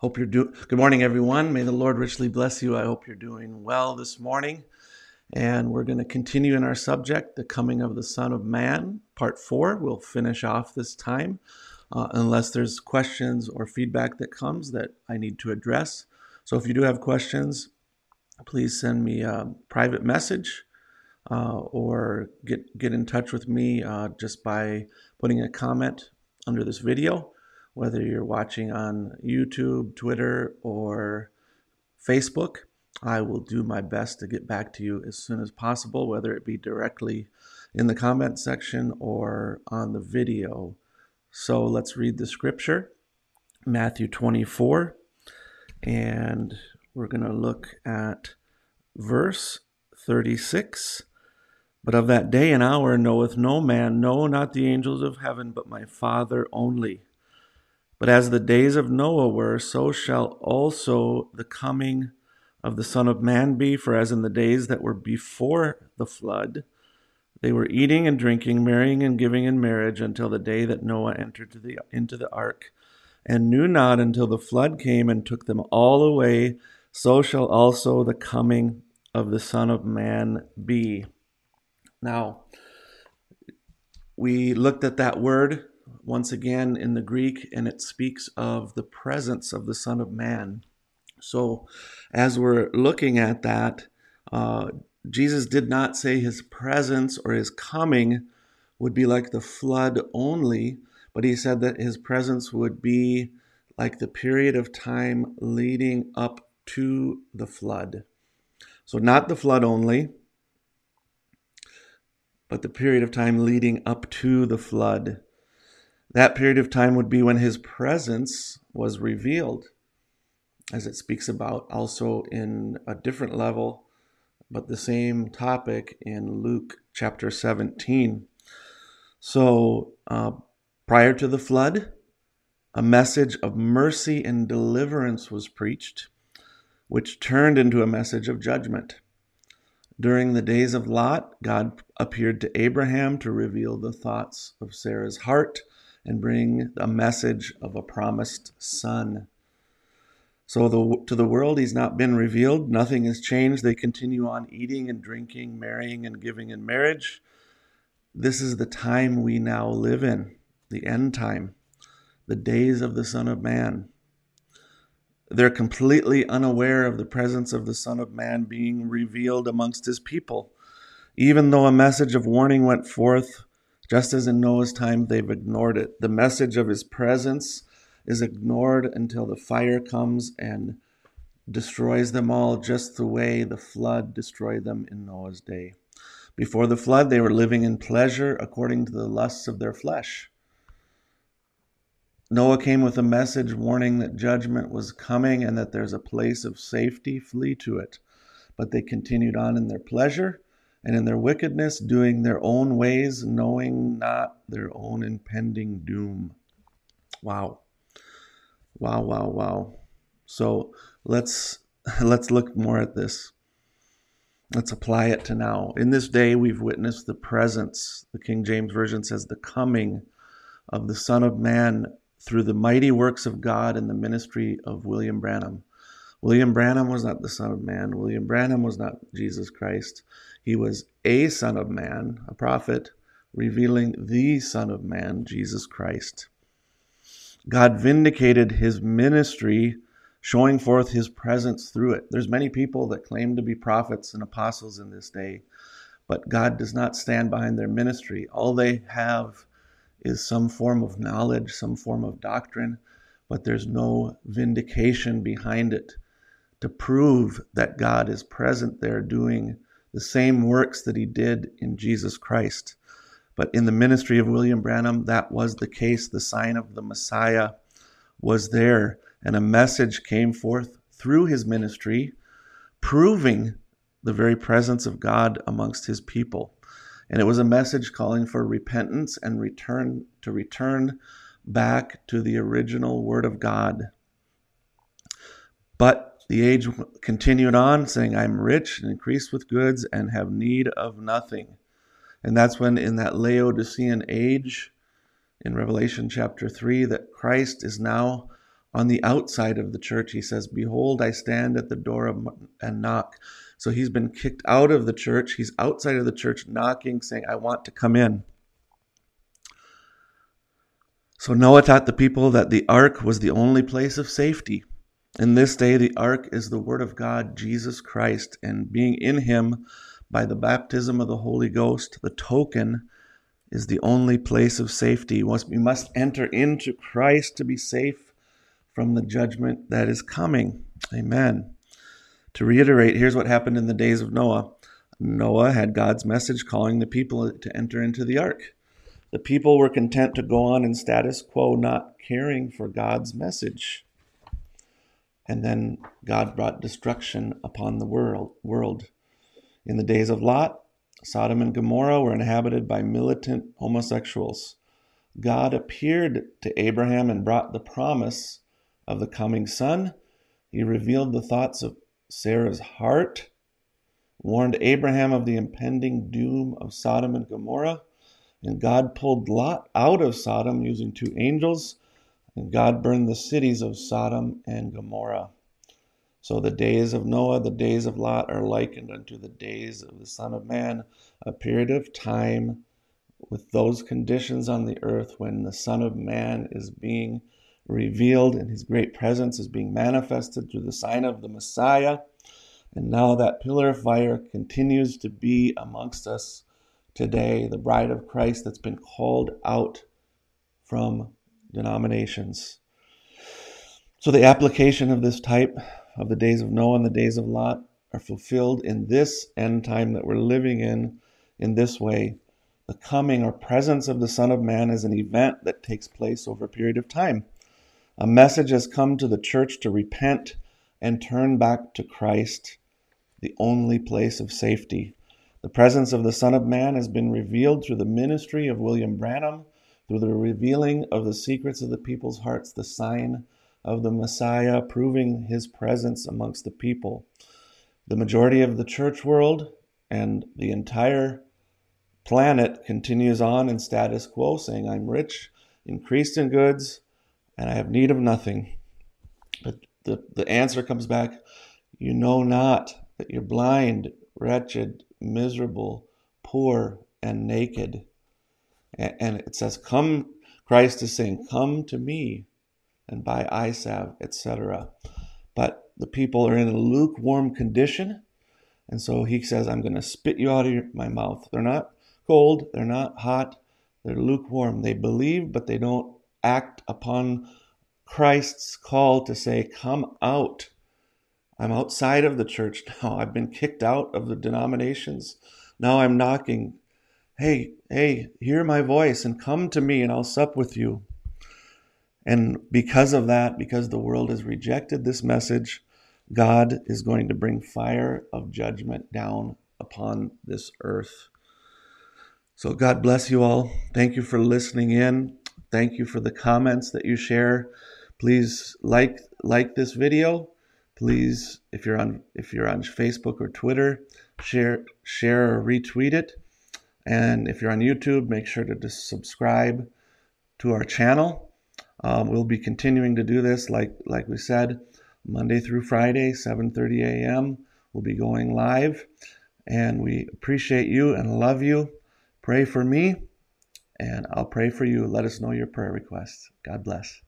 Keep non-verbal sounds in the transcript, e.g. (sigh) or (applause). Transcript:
Hope you're doing good morning, everyone. May the Lord richly bless you. I hope you're doing well this morning. And we're going to continue in our subject, the coming of the Son of Man, part four. We'll finish off this time, uh, unless there's questions or feedback that comes that I need to address. So if you do have questions, please send me a private message uh, or get get in touch with me uh, just by putting a comment under this video, whether you're watching on YouTube, Twitter, or Facebook. I will do my best to get back to you as soon as possible, whether it be directly in the comment section or on the video. So let's read the scripture Matthew 24, and we're going to look at verse 36. But of that day and hour knoweth no man, no, not the angels of heaven, but my Father only. But as the days of Noah were, so shall also the coming of the Son of Man be. For as in the days that were before the flood, they were eating and drinking, marrying and giving in marriage until the day that Noah entered the, into the ark, and knew not until the flood came and took them all away, so shall also the coming of the Son of Man be. Now, we looked at that word once again in the Greek, and it speaks of the presence of the Son of Man. So, as we're looking at that, uh, Jesus did not say his presence or his coming would be like the flood only, but he said that his presence would be like the period of time leading up to the flood. So, not the flood only, but the period of time leading up to the flood. That period of time would be when his presence was revealed, as it speaks about also in a different level, but the same topic in Luke chapter 17. So, uh, prior to the flood, a message of mercy and deliverance was preached, which turned into a message of judgment. During the days of Lot, God appeared to Abraham to reveal the thoughts of Sarah's heart and bring a message of a promised son. So the, to the world, he's not been revealed. Nothing has changed. They continue on eating and drinking, marrying and giving in marriage. This is the time we now live in, the end time, the days of the Son of Man. They're completely unaware of the presence of the Son of Man being revealed amongst his people. Even though a message of warning went forth, just as in Noah's time, they've ignored it. The message of his presence is ignored until the fire comes and destroys them all, just the way the flood destroyed them in Noah's day. Before the flood, they were living in pleasure according to the lusts of their flesh. Noah came with a message warning that judgment was coming and that there's a place of safety. Flee to it. But they continued on in their pleasure and in their wickedness, doing their own ways, knowing not their own impending doom. Wow. Wow, wow, wow. So let's (laughs) let's look more at this. Let's apply it to now. In this day we've witnessed the presence, the King James Version says the coming of the Son of Man through the mighty works of God and the ministry of William Branham. William Branham was not the Son of Man. William Branham was not Jesus Christ. He was a Son of Man, a prophet, revealing the Son of Man, Jesus Christ. God vindicated his ministry, showing forth his presence through it. There's many people that claim to be prophets and apostles in this day, but God does not stand behind their ministry. All they have is some form of knowledge, some form of doctrine, but there's no vindication behind it to prove that God is present there doing the same works that he did in Jesus Christ. But in the ministry of William Branham, that was the case. The sign of the Messiah was there, and a message came forth through his ministry, proving the very presence of God amongst his people. And it was a message calling for repentance and return to return back to the original word of God. But the age continued on, saying, I'm rich and increased with goods and have need of nothing. And that's when, in that Laodicean age, in Revelation chapter 3, that Christ is now on the outside of the church. He says, Behold, I stand at the door and knock. So he's been kicked out of the church. He's outside of the church knocking, saying, I want to come in. So Noah taught the people that the ark was the only place of safety. In this day, the ark is the Word of God, Jesus Christ, and being in Him by the baptism of the Holy Ghost, the token is the only place of safety. We must enter into Christ to be safe from the judgment that is coming. Amen. To reiterate, here's what happened in the days of Noah Noah had God's message calling the people to enter into the ark. The people were content to go on in status quo, not caring for God's message. And then God brought destruction upon the world. world. In the days of Lot, Sodom and Gomorrah were inhabited by militant homosexuals. God appeared to Abraham and brought the promise of the coming son. He revealed the thoughts of Sarah's heart, warned Abraham of the impending doom of Sodom and Gomorrah, and God pulled Lot out of Sodom using two angels, and God burned the cities of Sodom and Gomorrah. So the days of Noah, the days of Lot are likened unto the days of the Son of Man, a period of time with those conditions on the earth when the Son of Man is being revealed and his great presence is being manifested through the sign of the Messiah. And now that pillar of fire continues to be amongst us today, the bride of Christ that's been called out from denominations. So the application of this type of the days of Noah and the days of Lot are fulfilled in this end time that we're living in, in this way. The coming or presence of the Son of Man is an event that takes place over a period of time. A message has come to the church to repent and turn back to Christ, the only place of safety. The presence of the Son of Man has been revealed through the ministry of William Branham, through the revealing of the secrets of the people's hearts, the sign of the Messiah, proving his presence amongst the people. The majority of the church world and the entire planet continues on in status quo, saying, I'm rich, increased in goods, and I have need of nothing. But the, the answer comes back You know not that you're blind, wretched, miserable, poor, and naked. And it says, Come, Christ is saying, Come to me and buy salve, etc. But the people are in a lukewarm condition. And so he says, I'm going to spit you out of your, my mouth. They're not cold, they're not hot, they're lukewarm. They believe, but they don't act upon Christ's call to say, Come out. I'm outside of the church (laughs) now. I've been kicked out of the denominations. Now I'm knocking. Hey, hey, hear my voice and come to me and I'll sup with you. And because of that, because the world has rejected this message, God is going to bring fire of judgment down upon this earth. So, God bless you all. Thank you for listening in. Thank you for the comments that you share. Please like like this video. Please, if you're on if you're on Facebook or Twitter, share share or retweet it. And if you're on YouTube, make sure to just subscribe to our channel. Um, we'll be continuing to do this, like like we said, Monday through Friday, 7:30 a.m. We'll be going live, and we appreciate you and love you. Pray for me, and I'll pray for you. Let us know your prayer requests. God bless.